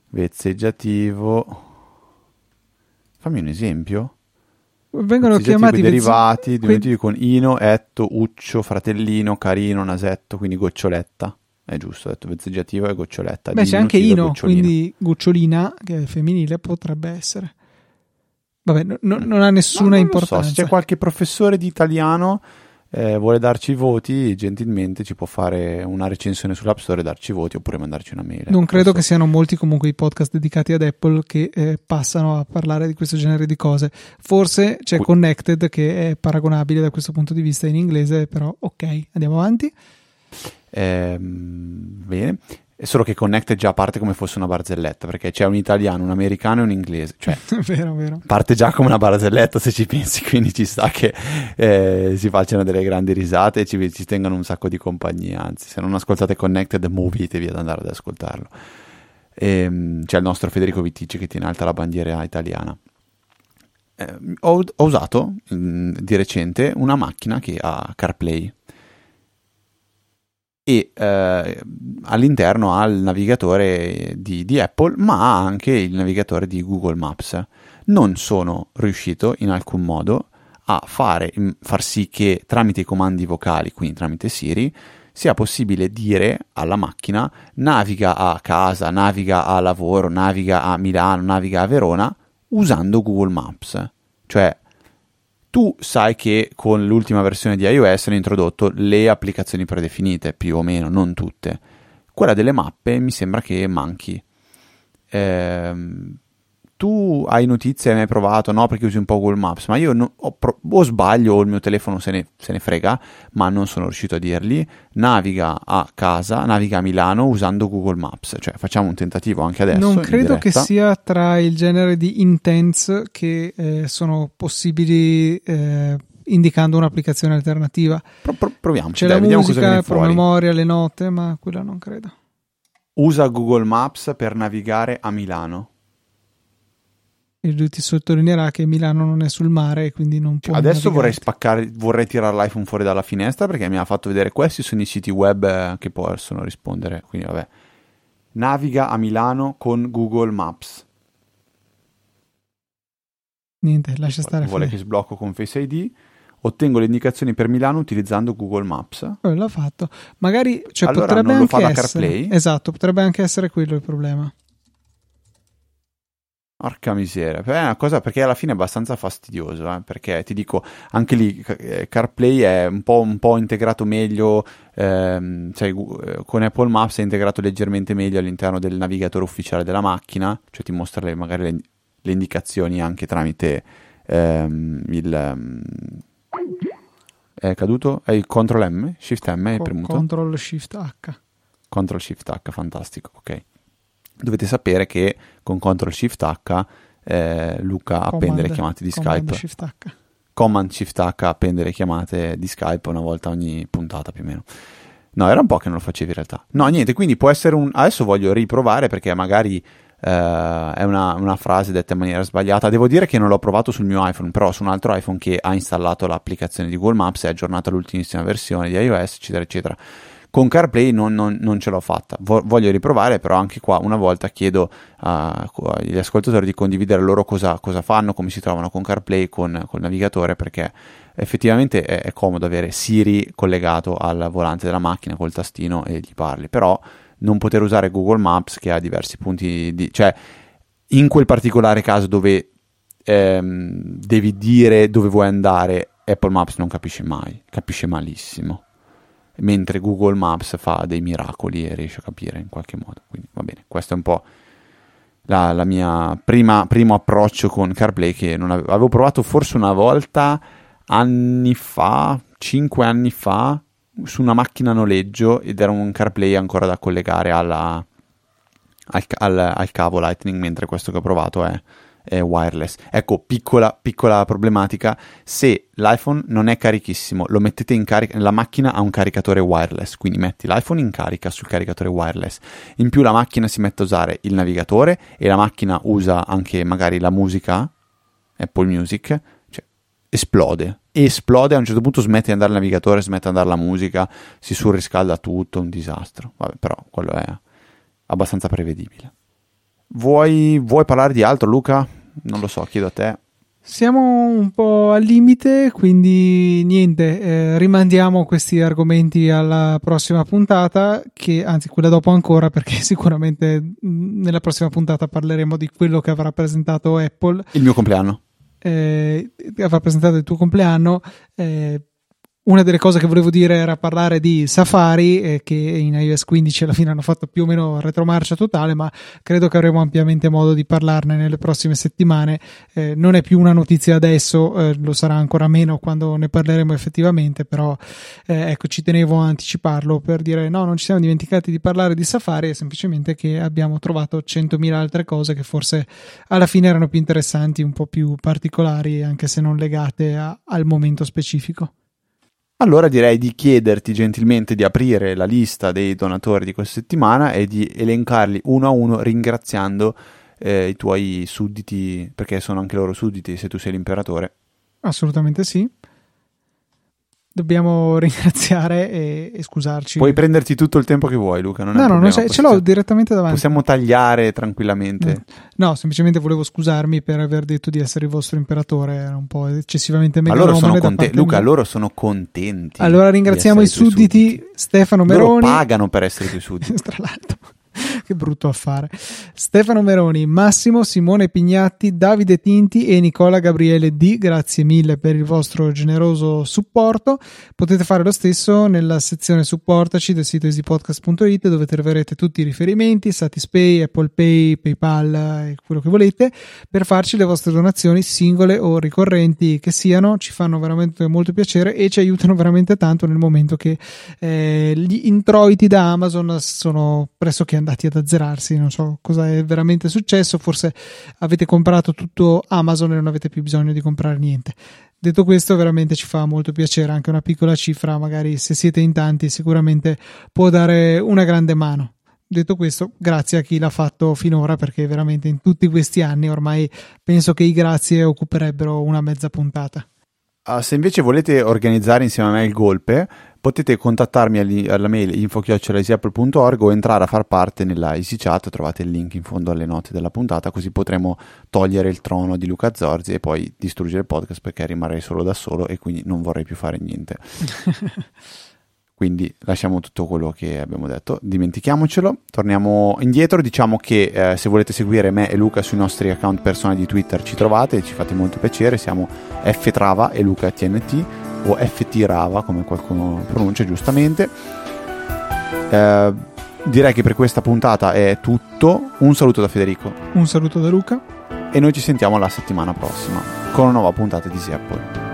Vezzeggiativo. Fammi un esempio
vengono chiamati
derivati vezzi... con ino, etto, uccio, fratellino, carino, nasetto, quindi goccioletta. È giusto, ho detto vezzeggiativo e goccioletta.
Beh, c'è anche ino, quindi gocciolina, che è femminile, potrebbe essere. Vabbè, no, no, non ha nessuna no, non importanza. So,
se c'è qualche professore di italiano eh, vuole darci i voti, gentilmente ci può fare una recensione sull'App Store e darci i voti oppure mandarci una mail.
Non credo che siano molti comunque i podcast dedicati ad Apple che eh, passano a parlare di questo genere di cose. Forse c'è Connected che è paragonabile da questo punto di vista in inglese, però ok, andiamo avanti.
Eh, bene. È solo che Connected già parte come fosse una barzelletta, perché c'è un italiano, un americano e un inglese. Cioè, [LAUGHS]
vero, vero.
parte già come una barzelletta se ci pensi, quindi ci sta che eh, si facciano delle grandi risate e ci, ci tengano un sacco di compagnia. Anzi, se non ascoltate Connected, muovitevi ad andare ad ascoltarlo. E, ehm, c'è il nostro Federico Vittici che tiene alta la bandiera italiana. Eh, ho, ho, usato in, di recente una macchina che ha CarPlay e eh, all'interno ha il navigatore di, di, Apple, ma ha anche il navigatore di Google Maps. Non sono riuscito in alcun modo a fare, far sì che tramite i comandi vocali, quindi tramite Siri, sia possibile dire alla macchina naviga a casa, naviga a lavoro, naviga a Milano, naviga a Verona usando Google Maps. Cioè, tu sai che con l'ultima versione di iOS hanno introdotto le applicazioni predefinite, più o meno, non tutte. Quella delle mappe mi sembra che manchi. Ehm, tu hai notizie, hai mai provato? No, perché usi un po' Google Maps, ma io no, ho o sbaglio o il mio telefono se ne, se ne, frega, ma non sono riuscito a dirgli. Naviga a casa, naviga a Milano usando Google Maps. Cioè, facciamo un tentativo anche adesso.
Non credo che sia tra il genere di intents che eh, sono possibili. Eh, indicando un'applicazione alternativa.
Pro, pro, proviamoci,
C'è
dai,
la musica, il promemoria, le note, ma quella non credo.
Usa Google Maps per navigare a Milano
e lui ti sottolineerà che Milano non è sul mare e quindi non può
adesso vorrei spaccare vorrei tirare l'iPhone fuori dalla finestra perché mi ha fatto vedere questi sono i siti web eh, che possono rispondere quindi vabbè naviga a Milano con Google Maps
niente lascia stare
vuole che sblocco con Face ID ottengo le indicazioni per Milano utilizzando Google Maps.
Quello l'ha fatto. Magari cioè,
allora,
potrebbe
non
anche
lo fa
essere.
CarPlay?
Esatto, potrebbe anche essere quello il problema.
Porca miseria, è una cosa perché alla fine è abbastanza fastidioso, eh? perché ti dico, anche lì eh, CarPlay è un po', un po integrato meglio, ehm, cioè, eh, con Apple Maps è integrato leggermente meglio all'interno del navigatore ufficiale della macchina, cioè ti mostra le, magari le, le, indicazioni anche tramite ehm, il... Um, è caduto? È il Ctrl M? Shift M è premuto?
Ctrl Shift H.
Ctrl Shift H, fantastico, ok dovete sapere che con Ctrl Shift H eh, Luca
Command,
appende le chiamate di
Command
Skype.
Shift H.
Command Shift H appende le chiamate di Skype una volta ogni puntata più o meno. No, era un po' che non lo facevi in realtà. No, niente, quindi può essere un... Adesso voglio riprovare perché magari Uh, è una, una, frase detta in maniera sbagliata. Devo dire che non l'ho provato sul mio iPhone, però su un altro iPhone che ha installato l'applicazione di Google Maps e aggiornato all'ultimissima versione di iOS, eccetera, eccetera. Con CarPlay non, non, non ce l'ho fatta, voglio riprovare, però anche qua una volta chiedo agli ascoltatori di condividere loro cosa, cosa, fanno, come si trovano con CarPlay, con, col navigatore, perché effettivamente è, è comodo avere Siri collegato al volante della macchina col tastino e gli parli, però non poter usare Google Maps che ha diversi punti di... cioè in quel particolare caso dove ehm, devi dire dove vuoi andare, Apple Maps non capisce mai, capisce malissimo mentre Google Maps fa dei miracoli e riesce a capire in qualche modo. Quindi va bene, questo è un po' la, la mia prima, primo approccio con CarPlay che non avevo, avevo provato forse una volta anni fa, 5 anni fa, su una macchina a noleggio ed era un CarPlay ancora da collegare alla, al, al, al cavo Lightning, mentre questo che ho provato è eh, wireless. Ecco, piccola, piccola problematica, se l'iPhone non è carichissimo, lo mettete in carica, la macchina ha un caricatore wireless, quindi metti l'iPhone in carica sul caricatore wireless, in più la macchina si mette a usare il navigatore e la macchina usa anche magari la musica, Apple Music, cioè esplode. Esplode, a un certo punto smette di andare il navigatore, smette di andare la musica, si surriscalda tutto, un disastro. Vabbè, però quello è abbastanza prevedibile. Vuoi, vuoi parlare di altro, Luca? Non lo so, chiedo a te.
Siamo un po' al limite, quindi niente, eh, rimandiamo questi argomenti alla prossima puntata, che anzi quella dopo ancora, perché [LAUGHS] sicuramente mm, nella prossima puntata parleremo di quello che avrà presentato Apple.
Il mio compleanno.
Eh, avrà presentato il tuo compleanno. Eh, una delle cose che volevo dire era parlare di Safari, eh, che in iOS 15 alla fine hanno fatto più o meno retromarcia totale, ma credo che avremo ampiamente modo di parlarne nelle prossime settimane. Eh, non è più una notizia adesso, eh, lo sarà ancora meno quando ne parleremo effettivamente, però eh, ecco, ci tenevo a anticiparlo per dire no, non ci siamo dimenticati di parlare di Safari, è semplicemente che abbiamo trovato 100.000 altre cose che forse alla fine erano più interessanti, un po' più particolari, anche se non legate a, al momento specifico.
Allora direi di chiederti gentilmente di aprire la lista dei donatori di questa settimana e di elencarli uno a uno ringraziando eh, i tuoi sudditi, perché sono anche loro sudditi se tu sei l'imperatore.
Assolutamente sì dobbiamo [LAUGHS] ringraziare e, e, scusarci.
Puoi prenderti tutto il tempo che vuoi, Luca. Non no,
no, non ce l'ho direttamente davanti.
Possiamo tagliare tranquillamente.
No, semplicemente volevo scusarmi per aver detto di essere il vostro imperatore. Era un po' eccessivamente meglio.
Allora sono conte- Luca, loro sono contenti.
Allora ringraziamo i sudditi, sudditi, Stefano Meroni.
Loro pagano per essere i sudditi. [LAUGHS]
Tra l'altro. [LAUGHS] che brutto affare. Stefano Meroni, Massimo, Simone Pignatti, Davide Tinti e Nicola Gabriele D. Grazie mille per il vostro generoso supporto. Potete fare lo stesso nella sezione supportaci del sito easypodcast.it dove troverete tutti i riferimenti, Satispay, Apple Pay, PayPal e quello che volete per farci le vostre donazioni singole o ricorrenti che siano. Ci fanno veramente molto piacere e ci aiutano veramente tanto nel momento che eh, gli introiti da Amazon sono pressoché andati ad azzerarsi, non so cosa è veramente successo, forse avete comprato tutto Amazon e non avete più bisogno di comprare niente. Detto questo, veramente ci fa molto piacere, anche una piccola cifra, magari se siete in tanti, sicuramente può dare una grande mano. Detto questo, grazie a chi l'ha fatto finora, perché veramente in tutti questi anni ormai penso che i grazie occuperebbero una mezza puntata.
Uh, se invece volete organizzare insieme a me il golpe, potete contattarmi alla mail info.easyapple.org o entrare a far parte nella EasyChat, trovate il link in fondo alle note della puntata, così potremo togliere il trono di Luca Zorzi e poi distruggere il podcast perché rimarrei solo da solo e quindi non vorrei più fare niente. [LAUGHS] quindi lasciamo tutto quello che abbiamo detto, dimentichiamocelo, torniamo indietro, diciamo che eh, se volete seguire me e Luca sui nostri account personali di Twitter ci trovate, ci fate molto piacere, siamo ftrava e Luca TNT o FT Rava come qualcuno pronuncia giustamente. Eh, direi che per questa puntata è tutto. Un saluto da Federico.
Un saluto da Luca.
E noi ci sentiamo la settimana prossima con una nuova puntata di Apple.